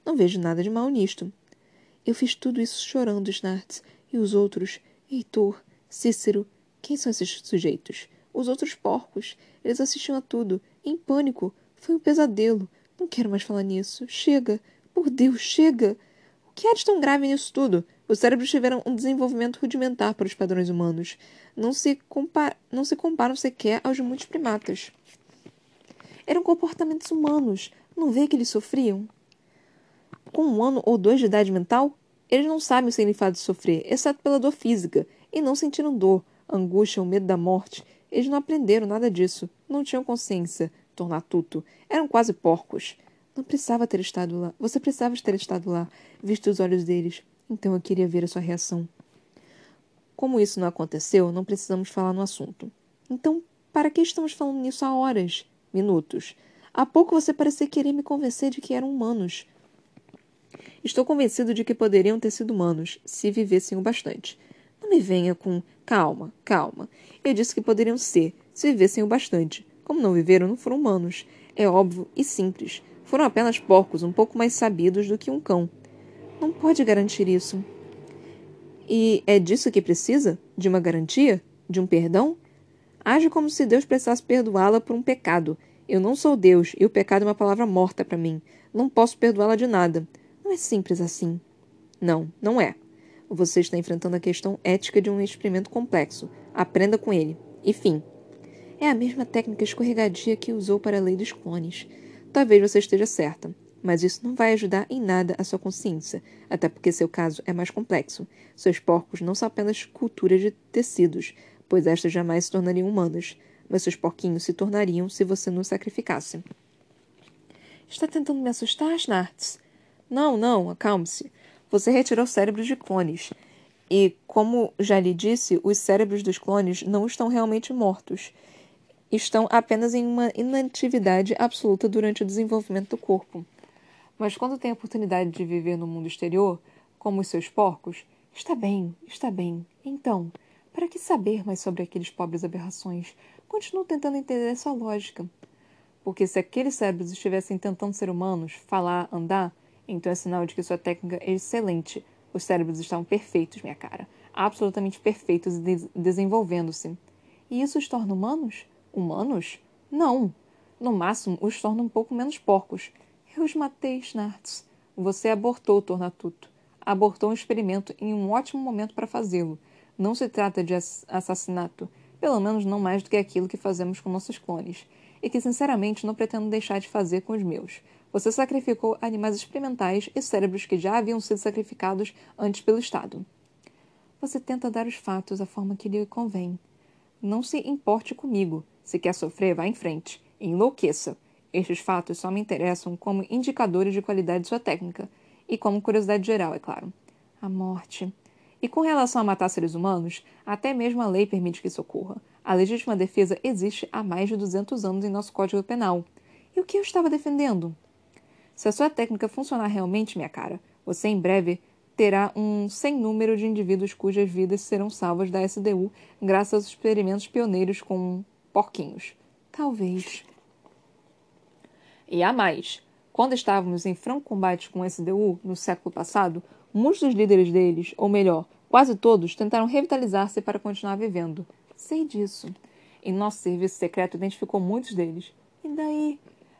Não vejo nada de mal nisto. Eu fiz tudo isso chorando, Snartz. E os outros? Heitor, Cícero. Quem são esses sujeitos? Os outros porcos. Eles assistiam a tudo. Em pânico. Foi um pesadelo. Não quero mais falar nisso. Chega. Por Deus, chega. O que há de tão grave nisso tudo? Os cérebros tiveram um desenvolvimento rudimentar para os padrões humanos. Não se, compa não se comparam sequer aos de muitos primatas. Eram comportamentos humanos. Não vê que eles sofriam? Com um ano ou dois de idade mental, eles não sabem o significado de sofrer, exceto pela dor física, e não sentiram dor, angústia ou medo da morte. Eles não aprenderam nada disso. Não tinham consciência. Tornatuto. Eram quase porcos. Não precisava ter estado lá. Você precisava ter estado lá, visto os olhos deles. Então eu queria ver a sua reação. Como isso não aconteceu, não precisamos falar no assunto. Então, para que estamos falando nisso há horas, minutos? Há pouco você parecia querer me convencer de que eram humanos. Estou convencido de que poderiam ter sido humanos, se vivessem o bastante. Não me venha com calma, calma. Eu disse que poderiam ser, se vivessem o bastante. Como não viveram, não foram humanos. É óbvio e simples. Foram apenas porcos um pouco mais sabidos do que um cão. Não pode garantir isso. E é disso que precisa? De uma garantia? De um perdão? Age como se Deus precisasse perdoá-la por um pecado. Eu não sou Deus e o pecado é uma palavra morta para mim. Não posso perdoá-la de nada. Não é simples assim. Não, não é. Você está enfrentando a questão ética de um experimento complexo. Aprenda com ele. E fim. É a mesma técnica escorregadia que usou para a lei dos clones. Talvez você esteja certa. Mas isso não vai ajudar em nada a sua consciência, até porque seu caso é mais complexo. Seus porcos não são apenas culturas de tecidos, pois estas jamais se tornariam humanas, mas seus porquinhos se tornariam se você não sacrificasse. Está tentando me assustar, Snartz? Não, não, acalme-se. Você retirou cérebros de clones. E, como já lhe disse, os cérebros dos clones não estão realmente mortos. Estão apenas em uma inatividade absoluta durante o desenvolvimento do corpo. Mas quando tem a oportunidade de viver no mundo exterior, como os seus porcos, está bem, está bem. Então, para que saber mais sobre aqueles pobres aberrações? Continuo tentando entender essa lógica. Porque se aqueles cérebros estivessem tentando ser humanos, falar, andar, então é sinal de que sua técnica é excelente. Os cérebros estavam perfeitos, minha cara. Absolutamente perfeitos e de desenvolvendo-se. E isso os torna humanos? Humanos? Não. No máximo, os torna um pouco menos porcos. Eu os matei, Snartz. Você abortou, Tornatuto. abortou um experimento em um ótimo momento para fazê-lo. Não se trata de assassinato, pelo menos não mais do que aquilo que fazemos com nossos clones, e que sinceramente não pretendo deixar de fazer com os meus. Você sacrificou animais experimentais e cérebros que já haviam sido sacrificados antes pelo Estado. Você tenta dar os fatos a forma que lhe convém. Não se importe comigo. Se quer sofrer, vá em frente. Enlouqueça. Estes fatos só me interessam como indicadores de qualidade de sua técnica. E como curiosidade geral, é claro. A morte. E com relação a matar seres humanos, até mesmo a lei permite que isso ocorra. A legítima defesa existe há mais de 200 anos em nosso Código Penal. E o que eu estava defendendo? Se a sua técnica funcionar realmente, minha cara, você em breve terá um sem número de indivíduos cujas vidas serão salvas da SDU graças aos experimentos pioneiros com porquinhos. Talvez. E há mais. Quando estávamos em franco combate com o SDU no século passado, muitos dos líderes deles, ou melhor, quase todos, tentaram revitalizar-se para continuar vivendo. Sei disso. E nosso serviço secreto identificou muitos deles. E daí?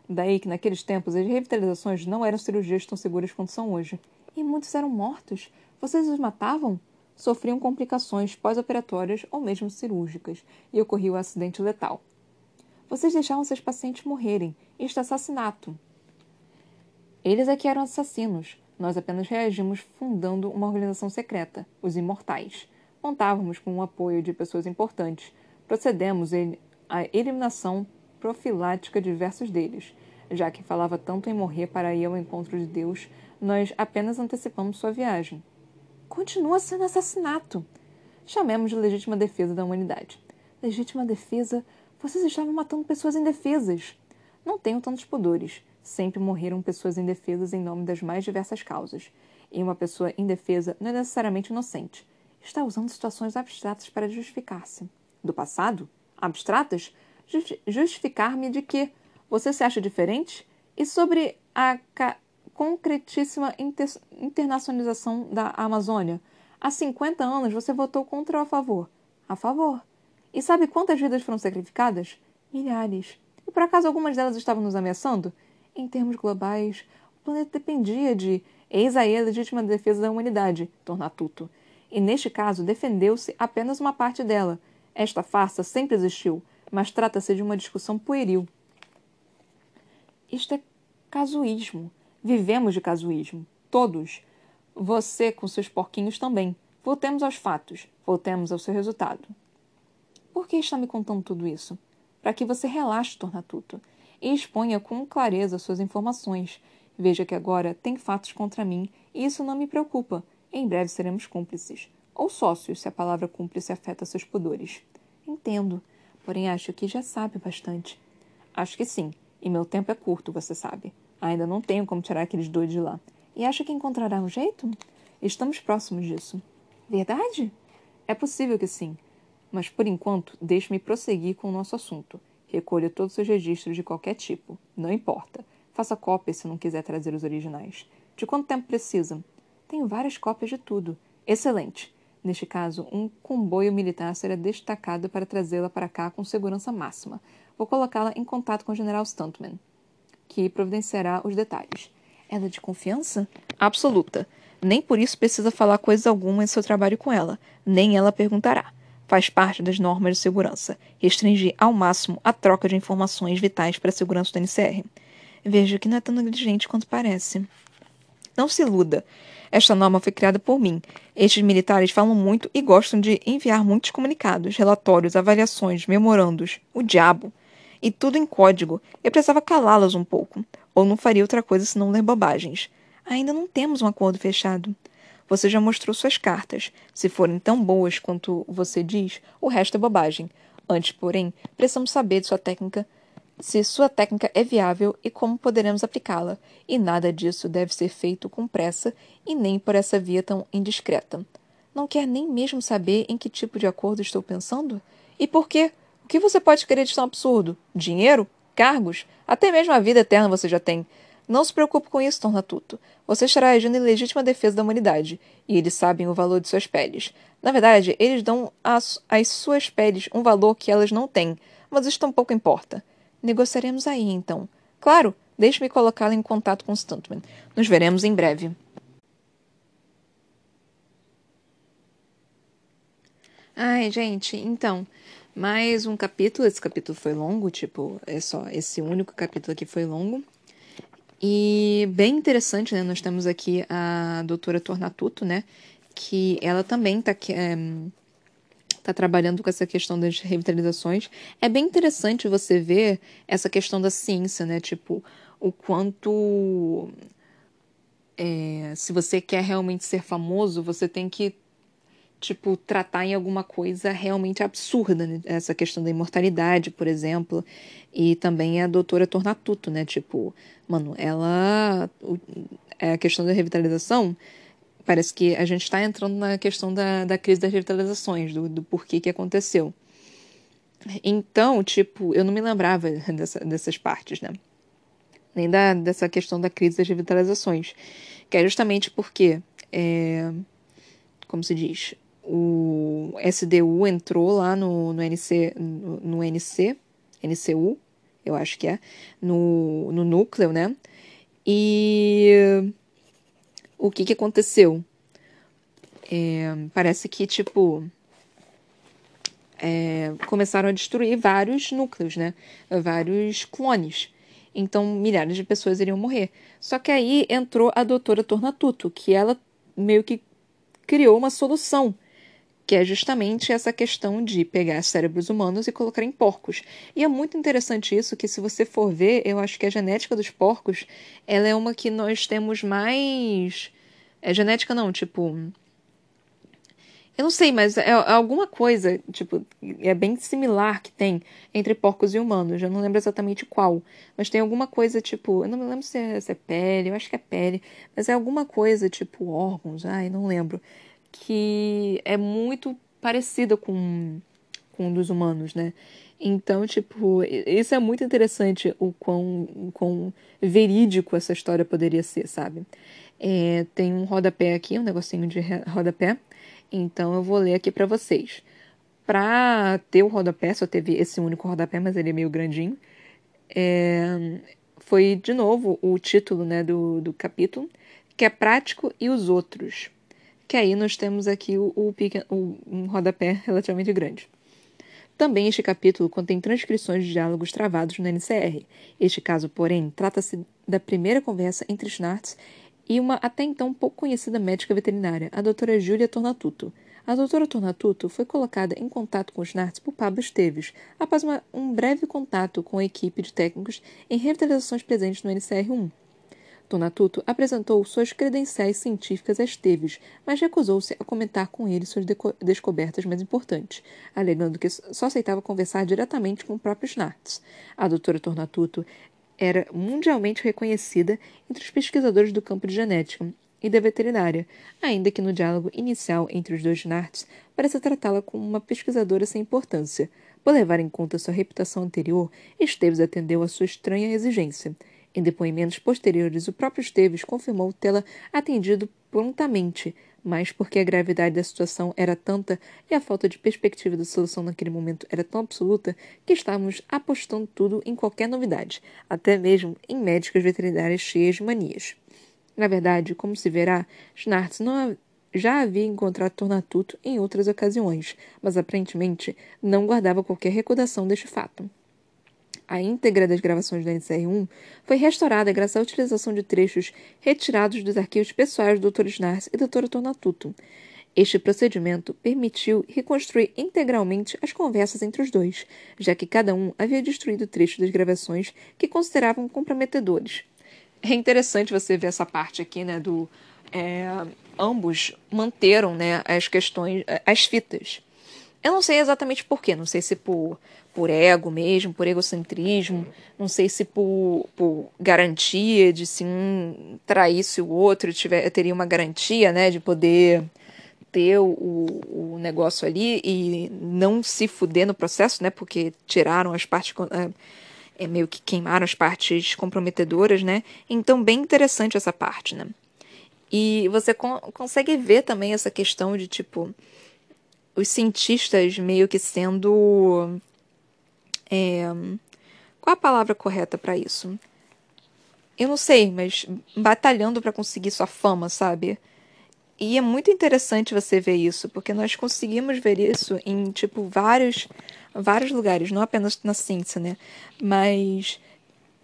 Daí que naqueles tempos as revitalizações não eram cirurgias tão seguras quanto são hoje. E muitos eram mortos. Vocês os matavam? Sofriam complicações pós-operatórias ou mesmo cirúrgicas, e ocorria o um acidente letal. Vocês deixavam seus pacientes morrerem. Isto é assassinato. Eles é que eram assassinos. Nós apenas reagimos fundando uma organização secreta, os Imortais. Contávamos com o apoio de pessoas importantes. Procedemos à eliminação profilática de diversos deles. Já que falava tanto em morrer para ir ao encontro de Deus, nós apenas antecipamos sua viagem. Continua sendo assassinato. Chamemos de legítima defesa da humanidade. Legítima defesa? Vocês estavam matando pessoas indefesas. Não tenho tantos pudores. Sempre morreram pessoas indefesas em nome das mais diversas causas. E uma pessoa indefesa não é necessariamente inocente. Está usando situações abstratas para justificar-se. Do passado? Abstratas? Justificar-me de que? Você se acha diferente? E sobre a concretíssima inter internacionalização da Amazônia. Há 50 anos você votou contra ou a favor? A favor. E sabe quantas vidas foram sacrificadas? Milhares. E por acaso algumas delas estavam nos ameaçando? Em termos globais, o planeta dependia de eis aí a legítima defesa da humanidade, Tornatuto. E neste caso defendeu-se apenas uma parte dela. Esta farsa sempre existiu, mas trata-se de uma discussão pueril. Isto é casuísmo. Vivemos de casuísmo. Todos. Você com seus porquinhos também. Voltemos aos fatos. Voltemos ao seu resultado. Por que está me contando tudo isso? Para que você relaxe, Tornatuto, e exponha com clareza suas informações. Veja que agora tem fatos contra mim e isso não me preocupa. Em breve seremos cúmplices. Ou sócios, se a palavra cúmplice afeta seus pudores. Entendo, porém acho que já sabe bastante. Acho que sim, e meu tempo é curto, você sabe. Ainda não tenho como tirar aqueles doidos de lá. E acha que encontrará um jeito? Estamos próximos disso. Verdade? É possível que sim. Mas por enquanto, deixe-me prosseguir com o nosso assunto. Recolha todos os seus registros de qualquer tipo. Não importa. Faça cópias se não quiser trazer os originais. De quanto tempo precisa? Tenho várias cópias de tudo. Excelente. Neste caso, um comboio militar será destacado para trazê-la para cá com segurança máxima. Vou colocá-la em contato com o general Stuntman que providenciará os detalhes. Ela é de confiança? Absoluta. Nem por isso precisa falar coisa alguma em seu trabalho com ela, nem ela perguntará. Faz parte das normas de segurança. Restringir ao máximo a troca de informações vitais para a segurança do NCR. Veja que não é tão negligente quanto parece. Não se iluda. Esta norma foi criada por mim. Estes militares falam muito e gostam de enviar muitos comunicados, relatórios, avaliações, memorandos. O diabo! E tudo em código. Eu precisava calá-las um pouco, ou não faria outra coisa senão ler bobagens. Ainda não temos um acordo fechado. Você já mostrou suas cartas. Se forem tão boas quanto você diz, o resto é bobagem. Antes, porém, precisamos saber de sua técnica, se sua técnica é viável e como poderemos aplicá-la. E nada disso deve ser feito com pressa e nem por essa via tão indiscreta. Não quer nem mesmo saber em que tipo de acordo estou pensando? E por quê? O que você pode querer de tão absurdo? Dinheiro? Cargos? Até mesmo a vida eterna você já tem. Não se preocupe com isso, Tom Ratuto. Você estará agindo em legítima defesa da humanidade, e eles sabem o valor de suas peles. Na verdade, eles dão às, suas peles um valor que elas não têm, mas isso tampouco importa. Negociaremos aí, então. Claro, deixe-me colocá-la em contato com Stuntman. Nos veremos em breve. Ai, gente, então mais um capítulo. Esse capítulo foi longo, tipo, é só esse único capítulo aqui foi longo. E bem interessante, né? Nós temos aqui a doutora Tornatuto, né? Que ela também tá, é, tá trabalhando com essa questão das revitalizações. É bem interessante você ver essa questão da ciência, né? Tipo, o quanto. É, se você quer realmente ser famoso, você tem que tipo, tratar em alguma coisa realmente absurda, né? Essa questão da imortalidade, por exemplo, e também a doutora Tornatuto, né? Tipo, mano, ela. É a questão da revitalização. Parece que a gente está entrando na questão da, da crise das revitalizações, do, do porquê que aconteceu. Então, tipo, eu não me lembrava dessa, dessas partes, né? Nem da, dessa questão da crise das revitalizações. Que é justamente porque, é, como se diz, o SDU entrou lá no, no NC, no, no NC, NCU, eu acho que é, no, no núcleo, né? E o que que aconteceu? É, parece que, tipo, é, começaram a destruir vários núcleos, né? Vários clones. Então, milhares de pessoas iriam morrer. Só que aí entrou a doutora Tornatuto, que ela meio que criou uma solução que é justamente essa questão de pegar cérebros humanos e colocar em porcos. E é muito interessante isso, que se você for ver, eu acho que a genética dos porcos, ela é uma que nós temos mais... É genética não, tipo... Eu não sei, mas é, alguma coisa, tipo, é bem similar que tem entre porcos e humanos. Eu não lembro exatamente qual. Mas tem alguma coisa, tipo, eu não me lembro se é, se é pele, eu acho que é pele. Mas é alguma coisa, tipo, órgãos, ai, não lembro que é muito parecida com, com dos humanos, né? Então, tipo, isso é muito interessante o quão, o quão verídico essa história poderia ser, sabe? É, tem um rodapé aqui, um negocinho de rodapé. Então eu vou ler aqui para vocês. Pra ter o rodapé, só teve esse único rodapé, mas ele é meio grandinho. É, foi de novo o título né, do, do capítulo, que é Prático e os Outros que aí nós temos aqui o, o, o um rodapé relativamente grande. Também este capítulo contém transcrições de diálogos travados no NCR. Este caso, porém, trata-se da primeira conversa entre Schnartz e uma até então pouco conhecida médica veterinária, a doutora Júlia Tornatuto. A doutora Tornatuto foi colocada em contato com Schnartz por Pablo Esteves, após uma, um breve contato com a equipe de técnicos em revitalizações presentes no NCR-1. Tonatuto apresentou suas credenciais científicas a Esteves, mas recusou-se a comentar com ele suas descobertas mais importantes, alegando que só aceitava conversar diretamente com o próprio Schnartz. A doutora Tornatuto era mundialmente reconhecida entre os pesquisadores do campo de genética e da veterinária, ainda que no diálogo inicial entre os dois Schnartz pareça tratá-la como uma pesquisadora sem importância. Por levar em conta sua reputação anterior, Esteves atendeu a sua estranha exigência – em depoimentos posteriores, o próprio Esteves confirmou tê-la atendido prontamente, mas porque a gravidade da situação era tanta e a falta de perspectiva de solução naquele momento era tão absoluta que estávamos apostando tudo em qualquer novidade, até mesmo em médicas veterinárias cheias de manias. Na verdade, como se verá, Schnartz não já havia encontrado Tornatuto em outras ocasiões, mas aparentemente não guardava qualquer recordação deste fato. A íntegra das gravações da NCR1 foi restaurada graças à utilização de trechos retirados dos arquivos pessoais do Dr. Snars e Dr. Tornatuto. Este procedimento permitiu reconstruir integralmente as conversas entre os dois, já que cada um havia destruído trechos das gravações que consideravam comprometedores. É interessante você ver essa parte aqui, né, do... É, ambos manteram, né, as questões, as fitas. Eu não sei exatamente por quê, não sei se por por ego mesmo, por egocentrismo, não sei se por, por garantia de se um traísse o outro, tiver, teria uma garantia, né, de poder ter o, o negócio ali e não se fuder no processo, né, porque tiraram as partes, é, é meio que queimaram as partes comprometedoras, né, então bem interessante essa parte, né. E você con consegue ver também essa questão de, tipo, os cientistas meio que sendo é, qual a palavra correta para isso? Eu não sei, mas batalhando para conseguir sua fama, sabe? E é muito interessante você ver isso, porque nós conseguimos ver isso em, tipo, vários, vários lugares, não apenas na ciência, né? Mas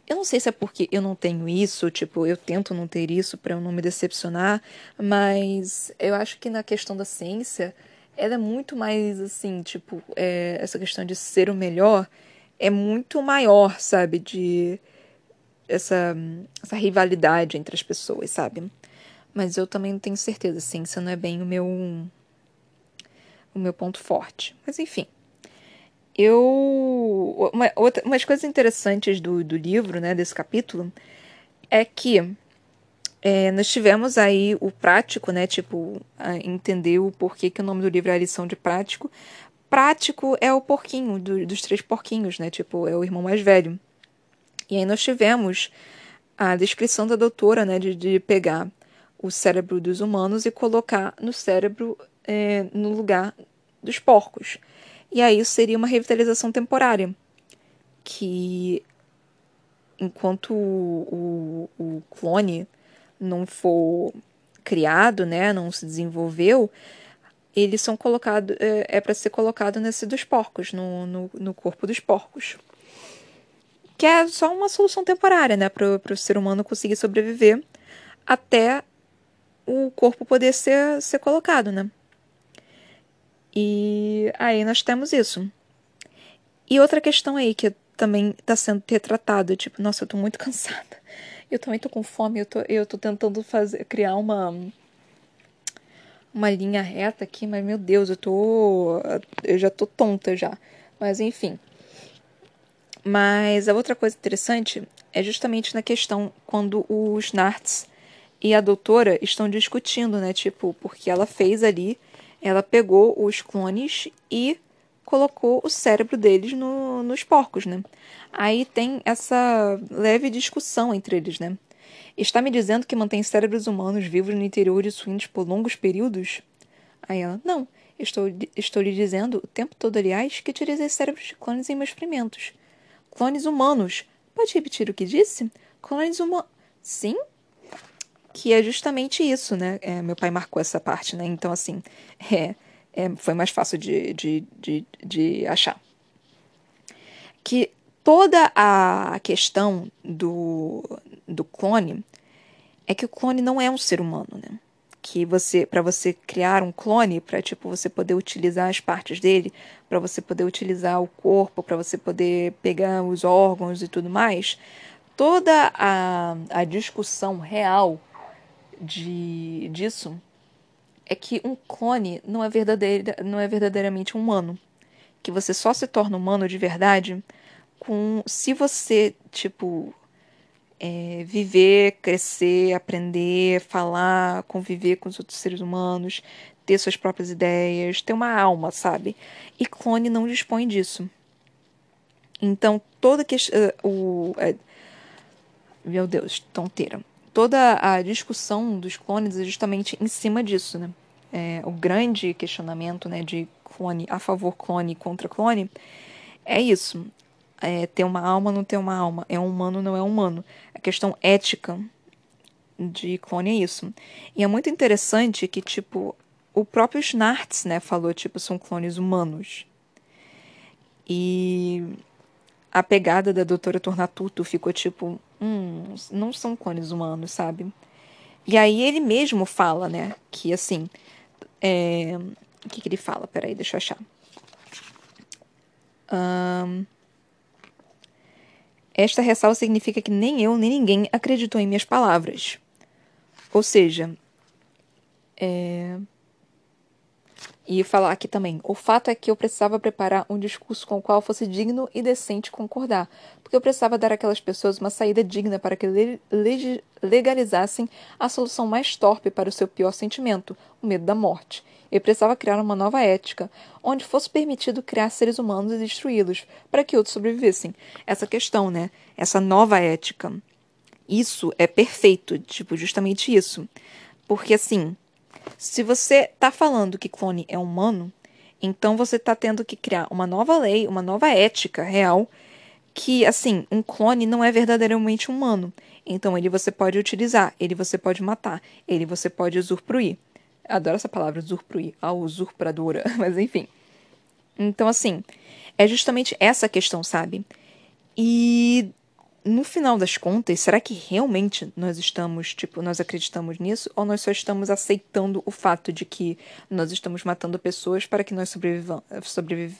eu não sei se é porque eu não tenho isso, tipo, eu tento não ter isso para eu não me decepcionar, mas eu acho que na questão da ciência, ela é muito mais assim, tipo, é, essa questão de ser o melhor é muito maior, sabe? De essa, essa rivalidade entre as pessoas, sabe? Mas eu também não tenho certeza, ciência não é bem o meu o meu ponto forte. Mas enfim. Eu. Uma, outra, umas coisas interessantes do, do livro, né, desse capítulo, é que é, nós tivemos aí o prático, né? Tipo, entender o porquê que o nome do livro é a lição de prático. Prático é o porquinho, do, dos três porquinhos, né? Tipo, é o irmão mais velho. E aí nós tivemos a descrição da doutora, né? De, de pegar o cérebro dos humanos e colocar no cérebro, é, no lugar dos porcos. E aí isso seria uma revitalização temporária, que enquanto o, o, o clone não for criado, né, não se desenvolveu, eles são colocados, é, é para ser colocado nesse dos porcos, no, no, no, corpo dos porcos. Que é só uma solução temporária, né, para o ser humano conseguir sobreviver até o corpo poder ser, ser colocado, né. E aí nós temos isso. E outra questão aí que também está sendo retratado, tipo, nossa, eu tô muito cansada. Eu também tô com fome, eu tô, eu tô tentando fazer, criar uma uma linha reta aqui, mas meu Deus, eu tô eu já tô tonta já. Mas enfim. Mas a outra coisa interessante é justamente na questão quando os Narts e a doutora estão discutindo, né? Tipo, porque ela fez ali, ela pegou os clones e colocou o cérebro deles no, nos porcos, né? Aí tem essa leve discussão entre eles, né? Está me dizendo que mantém cérebros humanos vivos no interior de suínos por longos períodos? Aí ela, não. Estou, estou lhe dizendo o tempo todo, aliás, que utilizei cérebros de clones em meus experimentos. Clones humanos. Pode repetir o que disse? Clones humanos. Sim? Que é justamente isso, né? É, meu pai marcou essa parte, né? Então, assim, é, é, foi mais fácil de, de, de, de achar. Que toda a questão do, do clone é que o clone não é um ser humano, né? Que você, para você criar um clone, para tipo você poder utilizar as partes dele, para você poder utilizar o corpo, para você poder pegar os órgãos e tudo mais, toda a, a discussão real de disso é que um clone não é verdadeira, não é verdadeiramente humano, que você só se torna humano de verdade com se você, tipo, é, viver, crescer, aprender, falar, conviver com os outros seres humanos, ter suas próprias ideias, ter uma alma, sabe? E clone não dispõe disso. Então, toda que uh, o uh, meu Deus, tonteira. Toda a discussão dos clones é justamente em cima disso, né? É, o grande questionamento, né, de clone a favor clone contra clone é isso é, ter uma alma não ter uma alma, é um humano não é humano. A questão ética de clone é isso. E é muito interessante que, tipo, o próprio Schnartz, né, falou, tipo, são clones humanos. E a pegada da doutora Tornatuto ficou tipo, hum, não são clones humanos, sabe? E aí ele mesmo fala, né, que assim, é... o que, que ele fala? Peraí, deixa eu achar. Um... Esta ressalva significa que nem eu nem ninguém acreditou em minhas palavras. Ou seja, é... E falar aqui também. O fato é que eu precisava preparar um discurso com o qual fosse digno e decente concordar, porque eu precisava dar àquelas pessoas uma saída digna para que le legalizassem a solução mais torpe para o seu pior sentimento, o medo da morte. Eu precisava criar uma nova ética, onde fosse permitido criar seres humanos e destruí-los, para que outros sobrevivessem. Essa questão, né? Essa nova ética. Isso é perfeito, tipo, justamente isso. Porque assim, se você está falando que clone é humano, então você está tendo que criar uma nova lei, uma nova ética real, que assim, um clone não é verdadeiramente humano. Então ele você pode utilizar, ele você pode matar, ele você pode usufruir Adoro essa palavra, usufruir, a usurpadora, mas enfim. Então, assim, é justamente essa questão, sabe? E no final das contas, será que realmente nós estamos, tipo, nós acreditamos nisso? Ou nós só estamos aceitando o fato de que nós estamos matando pessoas para que nós sobrevivamos, sobreviv...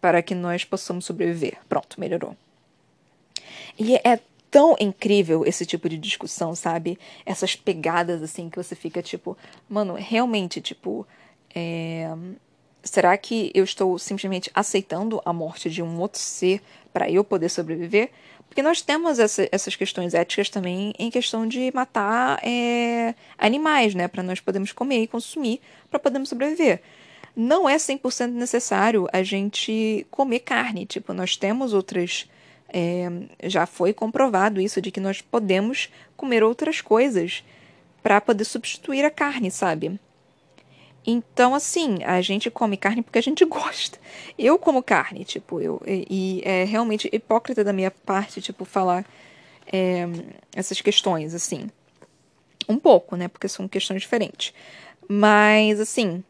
para que nós possamos sobreviver? Pronto, melhorou. E é tão incrível esse tipo de discussão, sabe? Essas pegadas assim que você fica tipo, mano, realmente, tipo, é... será que eu estou simplesmente aceitando a morte de um outro ser para eu poder sobreviver? Porque nós temos essa, essas questões éticas também em questão de matar é, animais, né? Para nós podermos comer e consumir para podermos sobreviver. Não é 100% necessário a gente comer carne. Tipo, nós temos outras é, já foi comprovado isso de que nós podemos comer outras coisas para poder substituir a carne, sabe? Então, assim, a gente come carne porque a gente gosta. Eu como carne, tipo, eu. E, e é realmente hipócrita da minha parte, tipo, falar é, essas questões, assim. Um pouco, né? Porque são questões diferentes. Mas, assim.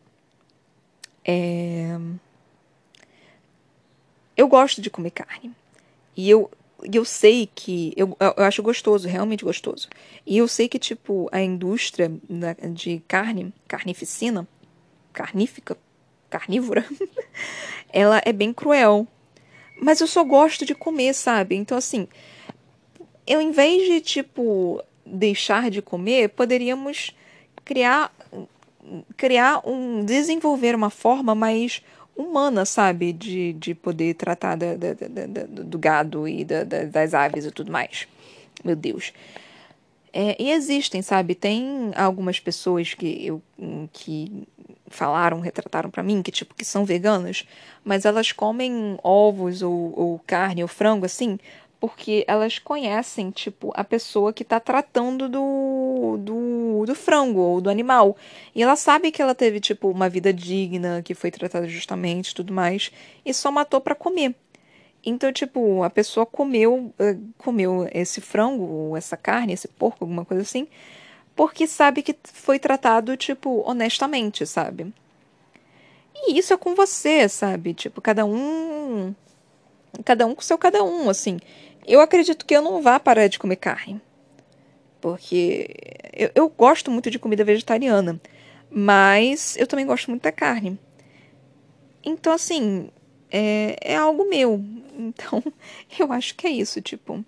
É... Eu gosto de comer carne. E eu, eu sei que. Eu, eu acho gostoso, realmente gostoso. E eu sei que, tipo, a indústria de carne, carnificina, carnífica, carnívora, ela é bem cruel. Mas eu só gosto de comer, sabe? Então, assim, eu, em vez de, tipo, deixar de comer, poderíamos criar criar um desenvolver uma forma mais humana, sabe? De, de poder tratar da, da, da, do gado e das aves e tudo mais. Meu Deus. É, e existem, sabe? Tem algumas pessoas que eu que falaram, retrataram para mim que tipo que são veganas, mas elas comem ovos ou, ou carne ou frango assim porque elas conhecem, tipo, a pessoa que está tratando do, do, do frango ou do animal. E ela sabe que ela teve, tipo, uma vida digna, que foi tratada justamente tudo mais, e só matou para comer. Então, tipo, a pessoa comeu, uh, comeu esse frango, ou essa carne, esse porco, alguma coisa assim, porque sabe que foi tratado, tipo, honestamente, sabe? E isso é com você, sabe? Tipo, cada um. Cada um com seu cada um, assim. Eu acredito que eu não vá parar de comer carne. Porque eu, eu gosto muito de comida vegetariana. Mas eu também gosto muito da carne. Então, assim, é, é algo meu. Então, eu acho que é isso, tipo.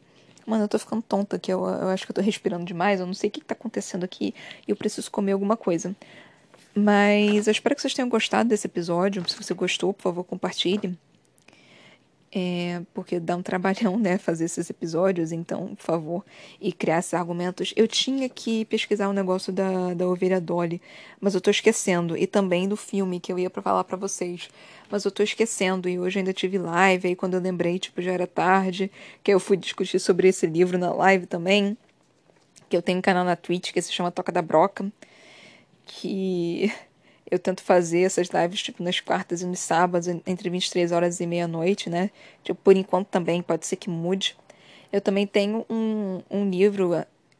Mano, eu tô ficando tonta aqui. Eu, eu acho que eu tô respirando demais. Eu não sei o que, que tá acontecendo aqui. E eu preciso comer alguma coisa. Mas eu espero que vocês tenham gostado desse episódio. Se você gostou, por favor, compartilhe. É, porque dá um trabalhão, né, fazer esses episódios, então, por favor, e criar esses argumentos. Eu tinha que pesquisar o um negócio da, da ovelha Dolly, mas eu tô esquecendo, e também do filme que eu ia pra falar para vocês, mas eu tô esquecendo, e hoje ainda tive live, aí quando eu lembrei, tipo, já era tarde, que eu fui discutir sobre esse livro na live também, que eu tenho um canal na Twitch que se chama Toca da Broca, que eu tento fazer essas lives, tipo, nas quartas e nos sábados, entre 23 horas e meia-noite, né? Tipo, por enquanto também, pode ser que mude. Eu também tenho um, um livro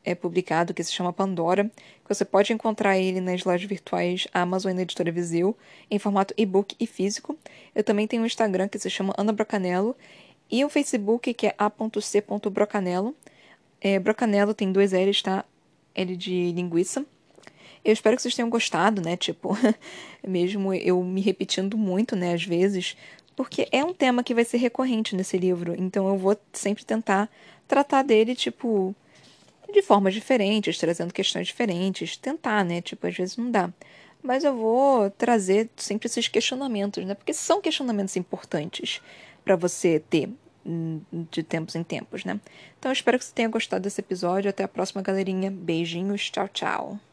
é, publicado que se chama Pandora, que você pode encontrar ele nas lojas virtuais Amazon e na Editora Viseu, em formato e-book e físico. Eu também tenho um Instagram que se chama Ana Brocanello, e um Facebook que é a.c.brocanello. É, Brocanello tem dois L's, tá? L de linguiça. Eu espero que vocês tenham gostado, né? Tipo, mesmo eu me repetindo muito, né, às vezes, porque é um tema que vai ser recorrente nesse livro, então eu vou sempre tentar tratar dele, tipo, de formas diferentes, trazendo questões diferentes, tentar, né? Tipo, às vezes não dá. Mas eu vou trazer sempre esses questionamentos, né? Porque são questionamentos importantes para você ter hum, de tempos em tempos, né? Então eu espero que você tenha gostado desse episódio. Até a próxima, galerinha. Beijinhos. Tchau, tchau.